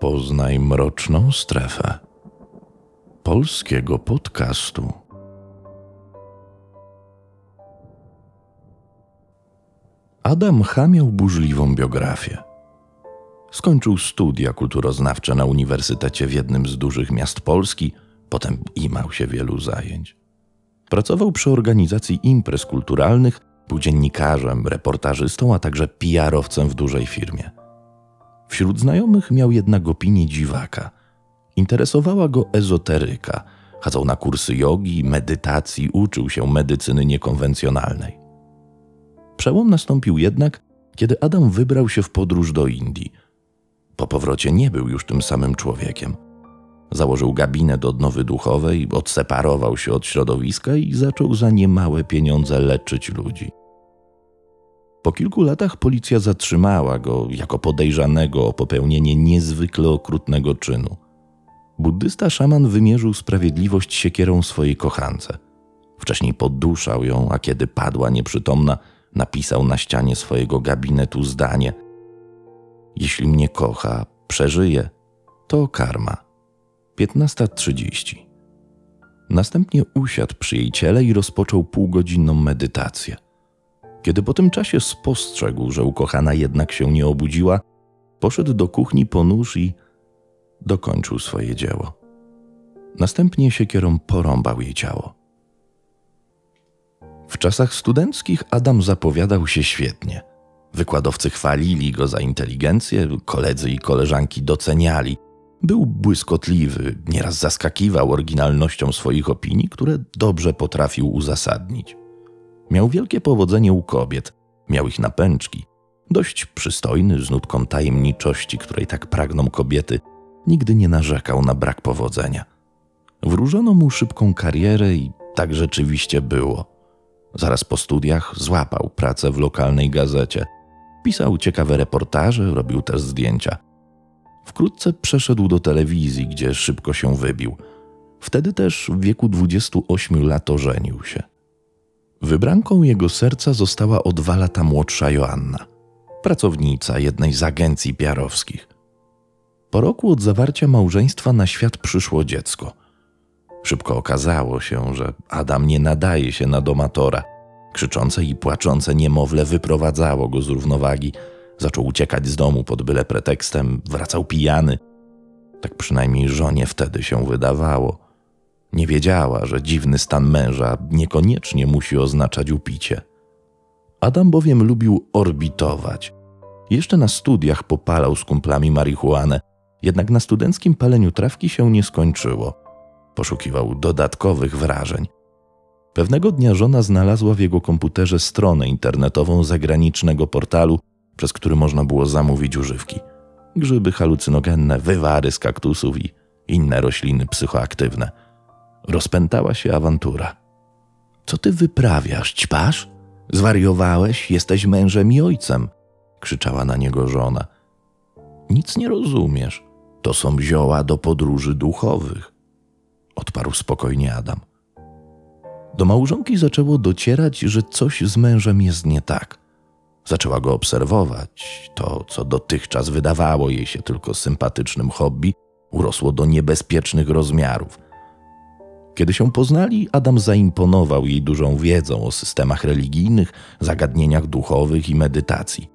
Poznaj mroczną strefę polskiego podcastu. Adam H. miał burzliwą biografię. Skończył studia kulturoznawcze na uniwersytecie w jednym z dużych miast Polski, potem imał się wielu zajęć. Pracował przy organizacji imprez kulturalnych, był dziennikarzem, reportażystą, a także PR-owcem w dużej firmie. Wśród znajomych miał jednak opinię dziwaka. Interesowała go ezoteryka. Chodzał na kursy jogi, medytacji, uczył się medycyny niekonwencjonalnej. Przełom nastąpił jednak, kiedy Adam wybrał się w podróż do Indii. Po powrocie nie był już tym samym człowiekiem. Założył gabinet odnowy duchowej, odseparował się od środowiska i zaczął za niemałe pieniądze leczyć ludzi. Po kilku latach policja zatrzymała go jako podejrzanego o popełnienie niezwykle okrutnego czynu. Buddysta szaman wymierzył sprawiedliwość siekierą swojej kochance. Wcześniej poduszał ją, a kiedy padła nieprzytomna, napisał na ścianie swojego gabinetu zdanie: Jeśli mnie kocha, przeżyje, to karma. 15.30. Następnie usiadł przy jej ciele i rozpoczął półgodzinną medytację. Kiedy po tym czasie spostrzegł, że ukochana jednak się nie obudziła, poszedł do kuchni po nóż i dokończył swoje dzieło. Następnie siekierą porąbał jej ciało. W czasach studenckich Adam zapowiadał się świetnie. Wykładowcy chwalili go za inteligencję, koledzy i koleżanki doceniali. Był błyskotliwy, nieraz zaskakiwał oryginalnością swoich opinii, które dobrze potrafił uzasadnić. Miał wielkie powodzenie u kobiet, miał ich na pęczki. Dość przystojny, z nutką tajemniczości, której tak pragną kobiety, nigdy nie narzekał na brak powodzenia. Wróżono mu szybką karierę i tak rzeczywiście było. Zaraz po studiach złapał pracę w lokalnej gazecie. Pisał ciekawe reportaże, robił też zdjęcia. Wkrótce przeszedł do telewizji, gdzie szybko się wybił. Wtedy też w wieku 28 lat ożenił się. Wybranką jego serca została o dwa lata młodsza Joanna, pracownica jednej z agencji piarowskich. Po roku od zawarcia małżeństwa na świat przyszło dziecko. Szybko okazało się, że Adam nie nadaje się na domatora. Krzyczące i płaczące niemowlę wyprowadzało go z równowagi. Zaczął uciekać z domu pod byle pretekstem, wracał pijany. Tak przynajmniej żonie wtedy się wydawało – nie wiedziała, że dziwny stan męża niekoniecznie musi oznaczać upicie. Adam bowiem lubił orbitować. Jeszcze na studiach popalał z kumplami marihuanę, jednak na studenckim paleniu trawki się nie skończyło. Poszukiwał dodatkowych wrażeń. Pewnego dnia żona znalazła w jego komputerze stronę internetową zagranicznego portalu, przez który można było zamówić używki. Grzyby halucynogenne, wywary z kaktusów i inne rośliny psychoaktywne – rozpętała się awantura. Co ty wyprawiasz, ćpasz? Zwariowałeś, jesteś mężem i ojcem, krzyczała na niego żona. Nic nie rozumiesz. To są zioła do podróży duchowych, odparł spokojnie Adam. Do małżonki zaczęło docierać, że coś z mężem jest nie tak. Zaczęła go obserwować. To, co dotychczas wydawało jej się tylko sympatycznym hobby, urosło do niebezpiecznych rozmiarów – kiedy się poznali, Adam zaimponował jej dużą wiedzą o systemach religijnych, zagadnieniach duchowych i medytacji.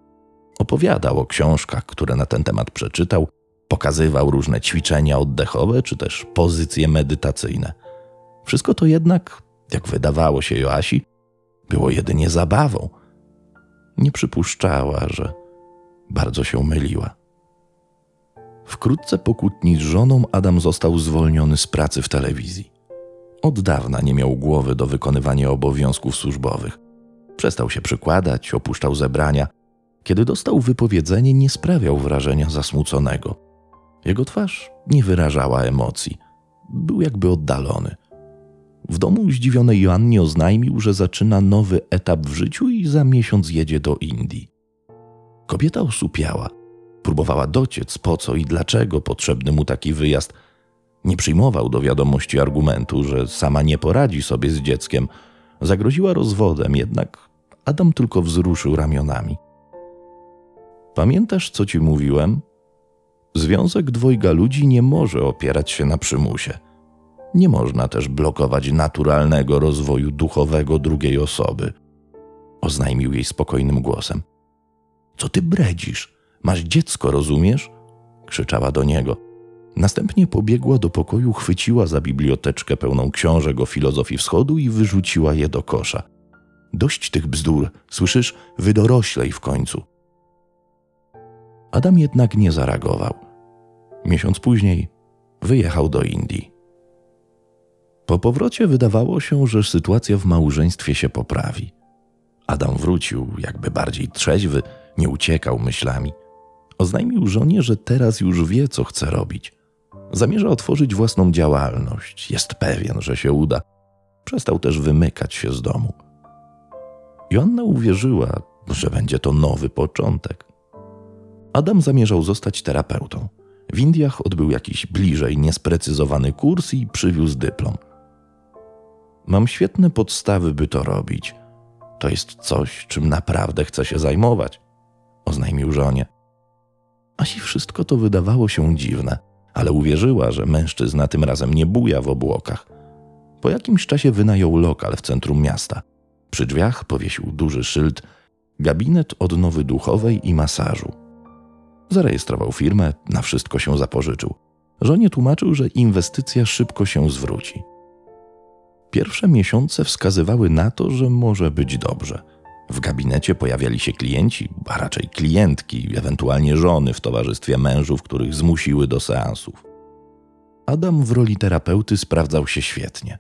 Opowiadał o książkach, które na ten temat przeczytał, pokazywał różne ćwiczenia oddechowe czy też pozycje medytacyjne. Wszystko to jednak, jak wydawało się Joasi, było jedynie zabawą. Nie przypuszczała, że bardzo się myliła. Wkrótce po kłótni z żoną Adam został zwolniony z pracy w telewizji. Od dawna nie miał głowy do wykonywania obowiązków służbowych. Przestał się przykładać, opuszczał zebrania. Kiedy dostał wypowiedzenie, nie sprawiał wrażenia zasmuconego. Jego twarz nie wyrażała emocji. Był jakby oddalony. W domu zdziwionej Joannie oznajmił, że zaczyna nowy etap w życiu i za miesiąc jedzie do Indii. Kobieta osupiała. Próbowała dociec, po co i dlaczego potrzebny mu taki wyjazd – nie przyjmował do wiadomości argumentu, że sama nie poradzi sobie z dzieckiem. Zagroziła rozwodem, jednak Adam tylko wzruszył ramionami. Pamiętasz, co ci mówiłem? Związek dwojga ludzi nie może opierać się na przymusie. Nie można też blokować naturalnego rozwoju duchowego drugiej osoby. Oznajmił jej spokojnym głosem. Co ty bredzisz? Masz dziecko, rozumiesz? krzyczała do niego. Następnie pobiegła do pokoju, chwyciła za biblioteczkę pełną książek o filozofii wschodu i wyrzuciła je do kosza. Dość tych bzdur, słyszysz? Wydoroślej w końcu. Adam jednak nie zareagował. Miesiąc później wyjechał do Indii. Po powrocie wydawało się, że sytuacja w małżeństwie się poprawi. Adam wrócił, jakby bardziej trzeźwy, nie uciekał myślami. Oznajmił żonie, że teraz już wie, co chce robić. Zamierza otworzyć własną działalność, jest pewien, że się uda. Przestał też wymykać się z domu. Joanna uwierzyła, że będzie to nowy początek. Adam zamierzał zostać terapeutą. W Indiach odbył jakiś bliżej niesprecyzowany kurs i przywiózł dyplom. Mam świetne podstawy, by to robić. To jest coś, czym naprawdę chcę się zajmować, oznajmił żonie. Asi wszystko to wydawało się dziwne, ale uwierzyła, że mężczyzna tym razem nie buja w obłokach. Po jakimś czasie wynajął lokal w centrum miasta. Przy drzwiach powiesił duży szyld gabinet odnowy duchowej i masażu. Zarejestrował firmę, na wszystko się zapożyczył. Żonie tłumaczył, że inwestycja szybko się zwróci. Pierwsze miesiące wskazywały na to, że może być dobrze. W gabinecie pojawiali się klienci, a raczej klientki, ewentualnie żony w towarzystwie mężów, których zmusiły do seansów. Adam w roli terapeuty sprawdzał się świetnie.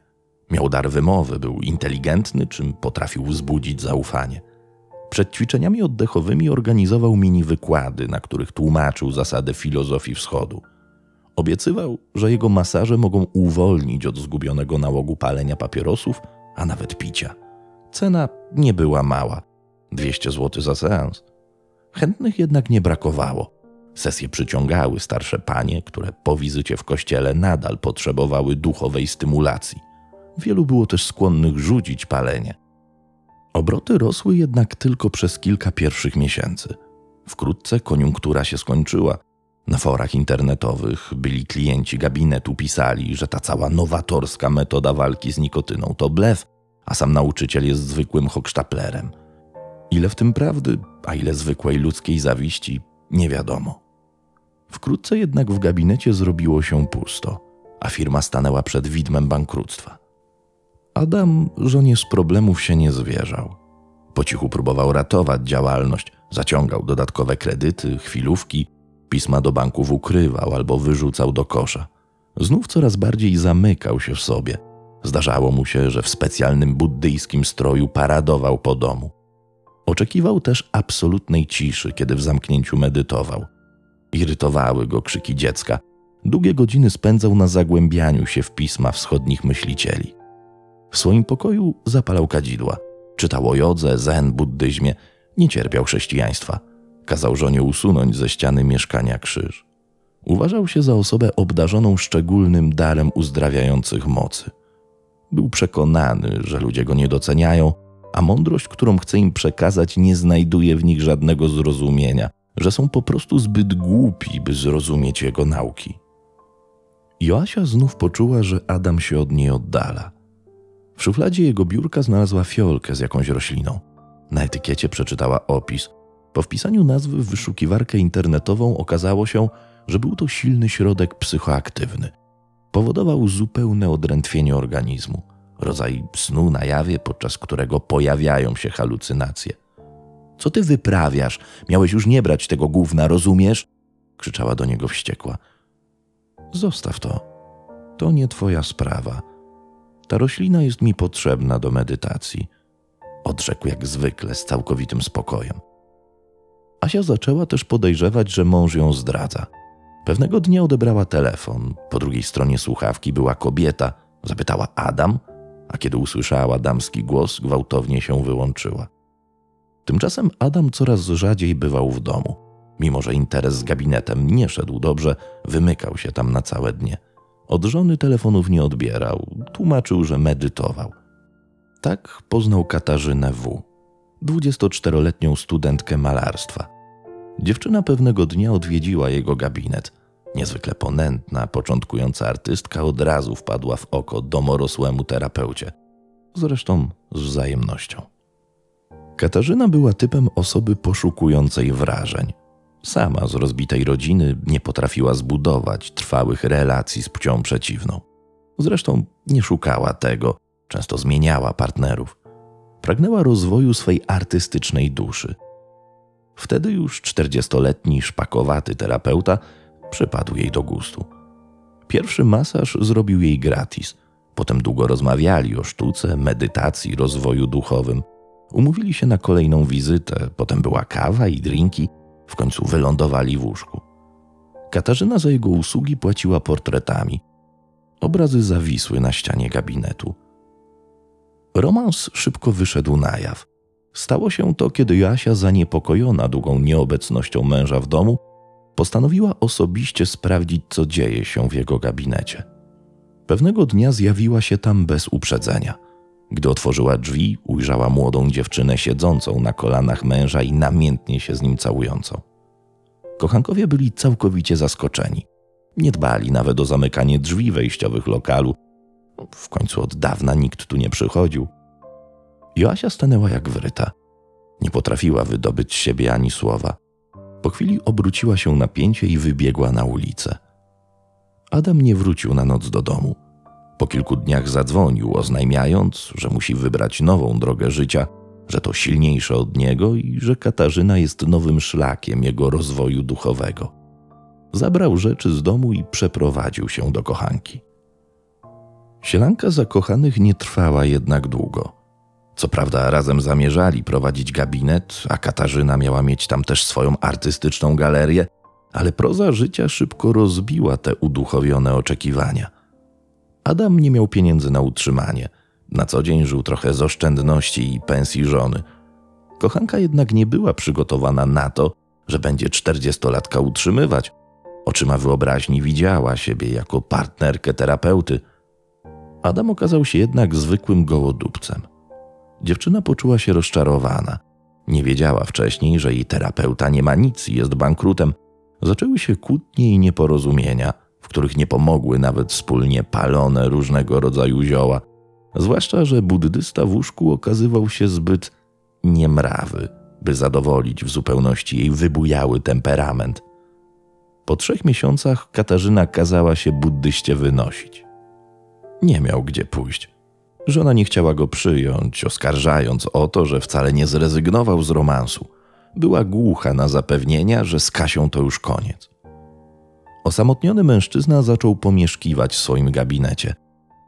Miał dar wymowy, był inteligentny, czym potrafił wzbudzić zaufanie. Przed ćwiczeniami oddechowymi organizował mini wykłady, na których tłumaczył zasady filozofii wschodu. Obiecywał, że jego masaże mogą uwolnić od zgubionego nałogu palenia papierosów, a nawet picia. Cena nie była mała 200 zł za seans. Chętnych jednak nie brakowało. Sesje przyciągały starsze panie, które po wizycie w kościele nadal potrzebowały duchowej stymulacji. Wielu było też skłonnych rzucić palenie. Obroty rosły jednak tylko przez kilka pierwszych miesięcy. Wkrótce koniunktura się skończyła. Na forach internetowych byli klienci gabinetu pisali, że ta cała nowatorska metoda walki z nikotyną to blef, a sam nauczyciel jest zwykłym hochsztaplerem. Ile w tym prawdy, a ile zwykłej ludzkiej zawiści, nie wiadomo. Wkrótce jednak w gabinecie zrobiło się pusto, a firma stanęła przed widmem bankructwa. Adam żonie z problemów się nie zwierzał. Po cichu próbował ratować działalność, zaciągał dodatkowe kredyty, chwilówki, pisma do banków ukrywał albo wyrzucał do kosza. Znów coraz bardziej zamykał się w sobie. Zdarzało mu się, że w specjalnym buddyjskim stroju paradował po domu. Oczekiwał też absolutnej ciszy, kiedy w zamknięciu medytował. Irytowały go krzyki dziecka. Długie godziny spędzał na zagłębianiu się w pisma wschodnich myślicieli. W swoim pokoju zapalał kadzidła. Czytał o jodze, zen, buddyzmie. Nie cierpiał chrześcijaństwa. Kazał żonie usunąć ze ściany mieszkania krzyż. Uważał się za osobę obdarzoną szczególnym darem uzdrawiających mocy. Był przekonany, że ludzie go nie doceniają, a mądrość, którą chce im przekazać, nie znajduje w nich żadnego zrozumienia, że są po prostu zbyt głupi, by zrozumieć jego nauki. Joasia znów poczuła, że Adam się od niej oddala. W szufladzie jego biurka znalazła fiolkę z jakąś rośliną. Na etykiecie przeczytała opis. Po wpisaniu nazwy w wyszukiwarkę internetową okazało się, że był to silny środek psychoaktywny. Powodował zupełne odrętwienie organizmu, rodzaj snu na jawie, podczas którego pojawiają się halucynacje. Co ty wyprawiasz? Miałeś już nie brać tego gówna, rozumiesz? krzyczała do niego wściekła. Zostaw to. To nie twoja sprawa ta roślina jest mi potrzebna do medytacji, odrzekł jak zwykle z całkowitym spokojem. Asia zaczęła też podejrzewać, że mąż ją zdradza. Pewnego dnia odebrała telefon. Po drugiej stronie słuchawki była kobieta. Zapytała Adam, a kiedy usłyszała damski głos, gwałtownie się wyłączyła. Tymczasem Adam coraz rzadziej bywał w domu. Mimo, że interes z gabinetem nie szedł dobrze, wymykał się tam na całe dnie. Od żony telefonów nie odbierał, tłumaczył, że medytował. Tak poznał Katarzynę W., 24-letnią studentkę malarstwa. Dziewczyna pewnego dnia odwiedziła jego gabinet. Niezwykle ponętna, początkująca artystka od razu wpadła w oko domorosłemu terapeucie. Zresztą z wzajemnością. Katarzyna była typem osoby poszukującej wrażeń. Sama z rozbitej rodziny nie potrafiła zbudować trwałych relacji z płcią przeciwną. Zresztą nie szukała tego, często zmieniała partnerów. Pragnęła rozwoju swej artystycznej duszy. Wtedy już czterdziestoletni szpakowaty terapeuta przypadł jej do gustu. Pierwszy masaż zrobił jej gratis. Potem długo rozmawiali o sztuce, medytacji, rozwoju duchowym. Umówili się na kolejną wizytę, potem była kawa i drinki, w końcu wylądowali w łóżku. Katarzyna za jego usługi płaciła portretami. Obrazy zawisły na ścianie gabinetu. Romans szybko wyszedł na jaw. Stało się to, kiedy Joasia, zaniepokojona długą nieobecnością męża w domu, postanowiła osobiście sprawdzić, co dzieje się w jego gabinecie. Pewnego dnia zjawiła się tam bez uprzedzenia. Gdy otworzyła drzwi, ujrzała młodą dziewczynę siedzącą na kolanach męża i namiętnie się z nim całującą. Kochankowie byli całkowicie zaskoczeni. Nie dbali nawet o zamykanie drzwi wejściowych lokalu. W końcu od dawna nikt tu nie przychodził. Joasia stanęła jak wryta. Nie potrafiła wydobyć z siebie ani słowa. Po chwili obróciła się na pięcie i wybiegła na ulicę. Adam nie wrócił na noc do domu. Po kilku dniach zadzwonił, oznajmiając, że musi wybrać nową drogę życia, że to silniejsze od niego i że Katarzyna jest nowym szlakiem jego rozwoju duchowego. Zabrał rzeczy z domu i przeprowadził się do kochanki. Sielanka zakochanych nie trwała jednak długo. Co prawda razem zamierzali prowadzić gabinet, a Katarzyna miała mieć tam też swoją artystyczną galerię, ale proza życia szybko rozbiła te uduchowione oczekiwania. Adam nie miał pieniędzy na utrzymanie. Na co dzień żył trochę z oszczędności i pensji żony. Kochanka jednak nie była przygotowana na to, że będzie czterdziestolatka utrzymywać. Oczyma wyobraźni widziała siebie jako partnerkę terapeuty. Adam okazał się jednak zwykłym gołodupcem. Dziewczyna poczuła się rozczarowana. Nie wiedziała wcześniej, że jej terapeuta nie ma nic i jest bankrutem. Zaczęły się kłótnie i nieporozumienia, w których nie pomogły nawet wspólnie palone różnego rodzaju zioła. Zwłaszcza, że buddysta w łóżku okazywał się zbyt niemrawy, by zadowolić w zupełności jej wybujały temperament. Po trzech miesiącach Katarzyna kazała się buddyście wynosić. Nie miał gdzie pójść. Żona nie chciała go przyjąć, oskarżając o to, że wcale nie zrezygnował z romansu. Była głucha na zapewnienia, że z Kasią to już koniec. Osamotniony mężczyzna zaczął pomieszkiwać w swoim gabinecie.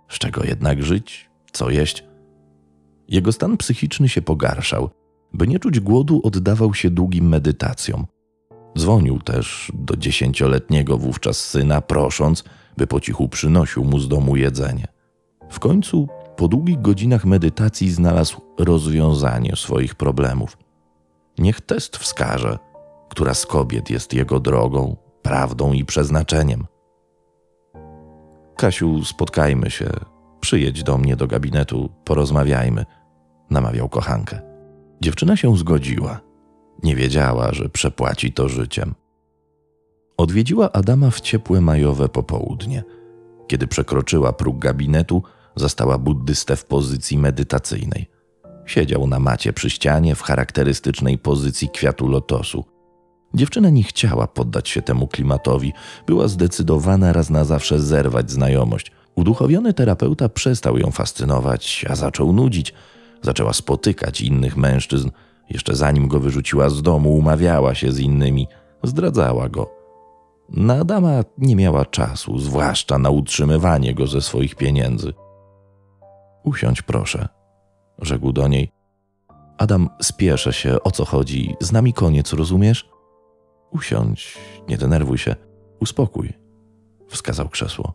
Z czego jednak żyć? Co jeść? Jego stan psychiczny się pogarszał. By nie czuć głodu, oddawał się długim medytacjom. Dzwonił też do dziesięcioletniego wówczas syna, prosząc, by po cichu przynosił mu z domu jedzenie. W końcu po długich godzinach medytacji znalazł rozwiązanie swoich problemów. Niech test wskaże, która z kobiet jest jego drogą, prawdą i przeznaczeniem. Kasiu, spotkajmy się, przyjedź do mnie do gabinetu, porozmawiajmy, namawiał kochankę. Dziewczyna się zgodziła. Nie wiedziała, że przepłaci to życiem. Odwiedziła Adama w ciepłe majowe popołudnie. Kiedy przekroczyła próg gabinetu, zastała buddystę w pozycji medytacyjnej. Siedział na macie przy ścianie w charakterystycznej pozycji kwiatu lotosu. Dziewczyna nie chciała poddać się temu klimatowi, była zdecydowana raz na zawsze zerwać znajomość. Uduchowiony terapeuta przestał ją fascynować, a zaczął nudzić. Zaczęła spotykać innych mężczyzn. Jeszcze zanim go wyrzuciła z domu, umawiała się z innymi, zdradzała go. Na Adama nie miała czasu, zwłaszcza na utrzymywanie go ze swoich pieniędzy. Usiądź proszę, rzekł do niej. Adam, spieszę się, o co chodzi, z nami koniec, rozumiesz? Usiądź, nie denerwuj się, uspokój, wskazał krzesło.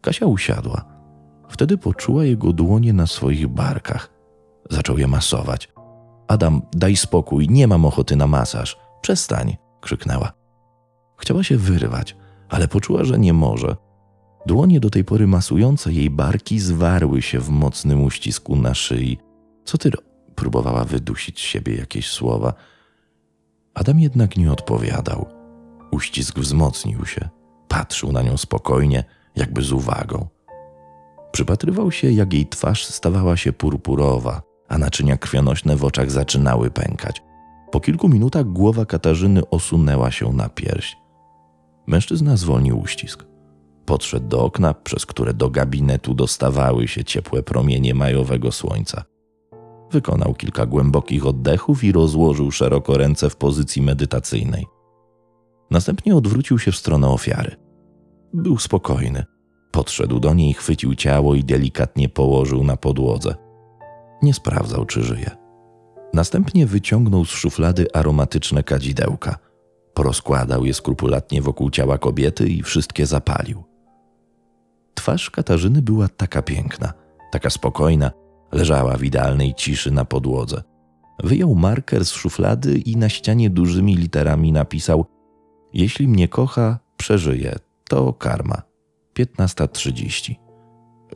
Kasia usiadła. Wtedy poczuła jego dłonie na swoich barkach. Zaczął je masować. Adam, daj spokój, nie mam ochoty na masaż. Przestań, krzyknęła. Chciała się wyrwać, ale poczuła, że nie może Dłonie do tej pory masujące jej barki zwarły się w mocnym uścisku na szyi. Co ty? Próbowała wydusić z siebie jakieś słowa. Adam jednak nie odpowiadał. Uścisk wzmocnił się. Patrzył na nią spokojnie, jakby z uwagą. Przypatrywał się, jak jej twarz stawała się purpurowa, a naczynia krwionośne w oczach zaczynały pękać. Po kilku minutach głowa Katarzyny osunęła się na pierś. Mężczyzna zwolnił uścisk. Podszedł do okna, przez które do gabinetu dostawały się ciepłe promienie majowego słońca. Wykonał kilka głębokich oddechów i rozłożył szeroko ręce w pozycji medytacyjnej. Następnie odwrócił się w stronę ofiary. Był spokojny. Podszedł do niej, chwycił ciało i delikatnie położył na podłodze. Nie sprawdzał, czy żyje. Następnie wyciągnął z szuflady aromatyczne kadzidełka. Porozkładał je skrupulatnie wokół ciała kobiety i wszystkie zapalił. Twarz Katarzyny była taka piękna, taka spokojna, leżała w idealnej ciszy na podłodze. Wyjął marker z szuflady i na ścianie dużymi literami napisał: Jeśli mnie kocha, przeżyje, to karma. 15.30.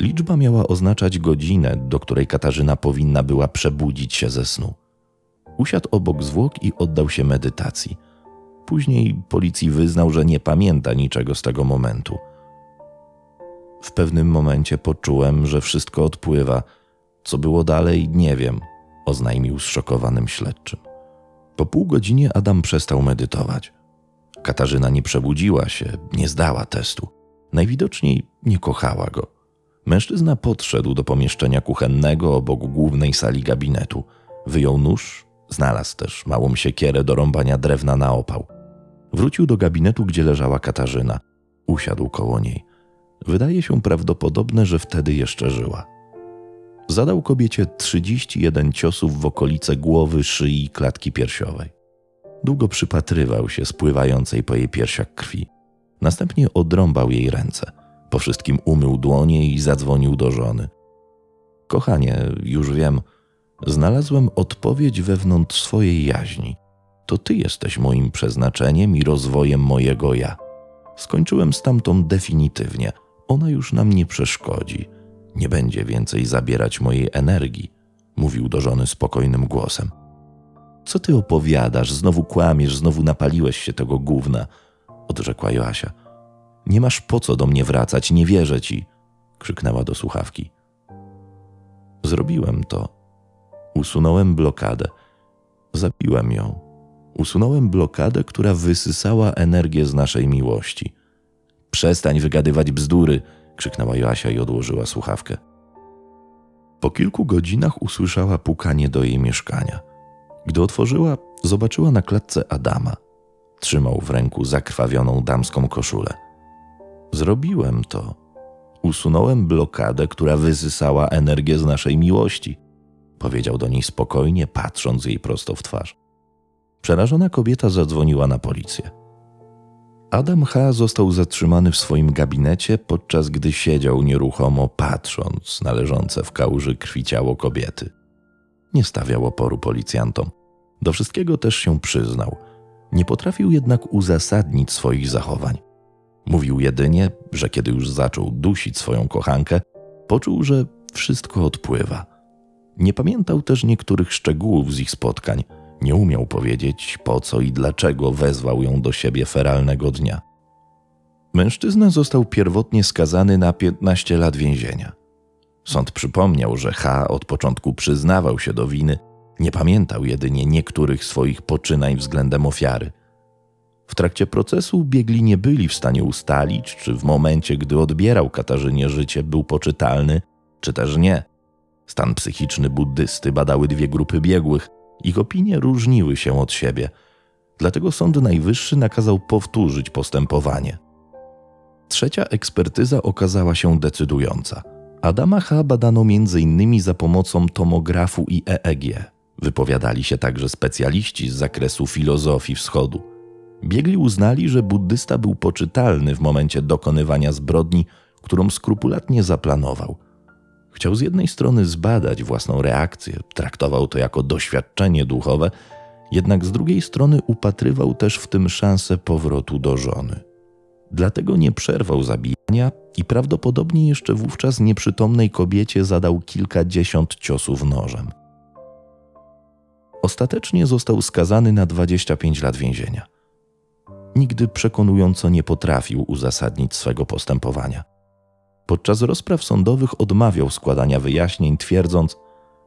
Liczba miała oznaczać godzinę, do której Katarzyna powinna była przebudzić się ze snu. Usiadł obok zwłok i oddał się medytacji. Później policji wyznał, że nie pamięta niczego z tego momentu. W pewnym momencie poczułem, że wszystko odpływa. Co było dalej, nie wiem, oznajmił zszokowanym śledczym. Po pół godzinie Adam przestał medytować. Katarzyna nie przebudziła się, nie zdała testu. Najwidoczniej nie kochała go. Mężczyzna podszedł do pomieszczenia kuchennego obok głównej sali gabinetu. Wyjął nóż, znalazł też małą siekierę do rąbania drewna na opał. Wrócił do gabinetu, gdzie leżała Katarzyna. Usiadł koło niej. Wydaje się prawdopodobne, że wtedy jeszcze żyła. Zadał kobiecie 31 ciosów w okolice głowy, szyi i klatki piersiowej. Długo przypatrywał się spływającej po jej piersiach krwi. Następnie odrąbał jej ręce. Po wszystkim umył dłonie i zadzwonił do żony. Kochanie, już wiem, znalazłem odpowiedź wewnątrz swojej jaźni. To ty jesteś moim przeznaczeniem i rozwojem mojego ja. Skończyłem z tamtą definitywnie. Ona już nam nie przeszkodzi. Nie będzie więcej zabierać mojej energii, mówił do żony spokojnym głosem. Co ty opowiadasz? Znowu kłamiesz, znowu napaliłeś się tego gówna, odrzekła Joasia. Nie masz po co do mnie wracać, nie wierzę ci, krzyknęła do słuchawki. Zrobiłem to. Usunąłem blokadę. Zabiłem ją. Usunąłem blokadę, która wysysała energię z naszej miłości. Przestań wygadywać bzdury, krzyknęła Joasia i odłożyła słuchawkę. Po kilku godzinach usłyszała pukanie do jej mieszkania. Gdy otworzyła, zobaczyła na klatce Adama. Trzymał w ręku zakrwawioną damską koszulę. Zrobiłem to. Usunąłem blokadę, która wysysała energię z naszej miłości, powiedział do niej spokojnie, patrząc jej prosto w twarz. Przerażona kobieta zadzwoniła na policję. Adam H. został zatrzymany w swoim gabinecie, podczas gdy siedział nieruchomo, patrząc na leżące w kałuży krwi ciało kobiety. Nie stawiał oporu policjantom. Do wszystkiego też się przyznał. Nie potrafił jednak uzasadnić swoich zachowań. Mówił jedynie, że kiedy już zaczął dusić swoją kochankę, poczuł, że wszystko odpływa. Nie pamiętał też niektórych szczegółów z ich spotkań. Nie umiał powiedzieć, po co i dlaczego wezwał ją do siebie feralnego dnia. Mężczyzna został pierwotnie skazany na 15 lat więzienia. Sąd przypomniał, że H od początku przyznawał się do winy, nie pamiętał jedynie niektórych swoich poczynań względem ofiary – w trakcie procesu biegli nie byli w stanie ustalić, czy w momencie, gdy odbierał Katarzynie życie, był poczytalny, czy też nie. Stan psychiczny buddysty badały dwie grupy biegłych. Ich opinie różniły się od siebie. Dlatego Sąd Najwyższy nakazał powtórzyć postępowanie. Trzecia ekspertyza okazała się decydująca. Adama H. badano m.in. za pomocą tomografu i EEG. Wypowiadali się także specjaliści z zakresu filozofii wschodu. Biegli uznali, że buddysta był poczytalny w momencie dokonywania zbrodni, którą skrupulatnie zaplanował. Chciał z jednej strony zbadać własną reakcję, traktował to jako doświadczenie duchowe, jednak z drugiej strony upatrywał też w tym szansę powrotu do żony. Dlatego nie przerwał zabijania i prawdopodobnie jeszcze wówczas nieprzytomnej kobiecie zadał kilkadziesiąt ciosów nożem. Ostatecznie został skazany na 25 lat więzienia. nigdy przekonująco nie potrafił uzasadnić swego postępowania. Podczas rozpraw sądowych odmawiał składania wyjaśnień, twierdząc,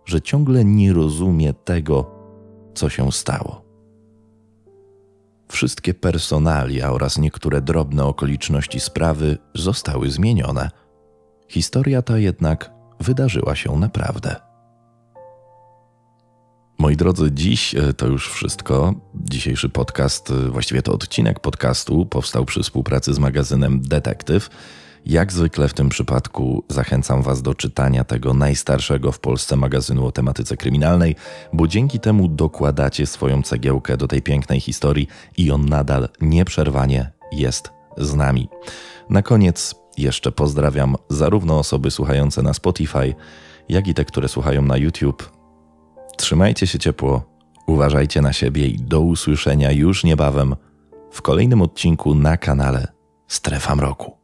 że ciągle nie rozumie tego, co się stało. Wszystkie personalia oraz niektóre drobne okoliczności sprawy zostały zmienione. Historia ta jednak wydarzyła się naprawdę. Moi drodzy, dziś e, to już wszystko. Dzisiejszy podcast, e, właściwie to odcinek podcastu, powstał przy współpracy z magazynem Detektyw. Jak zwykle w tym przypadku zachęcam Was do czytania tego najstarszego w Polsce magazynu o tematyce kryminalnej, bo dzięki temu dokładacie swoją cegiełkę do tej pięknej historii i on nadal nieprzerwanie jest z nami. Na koniec jeszcze pozdrawiam zarówno osoby słuchające na Spotify, jak i te, które słuchają na YouTube. Trzymajcie się ciepło, uważajcie na siebie i do usłyszenia już niebawem w kolejnym odcinku na kanale Strefa Mroku.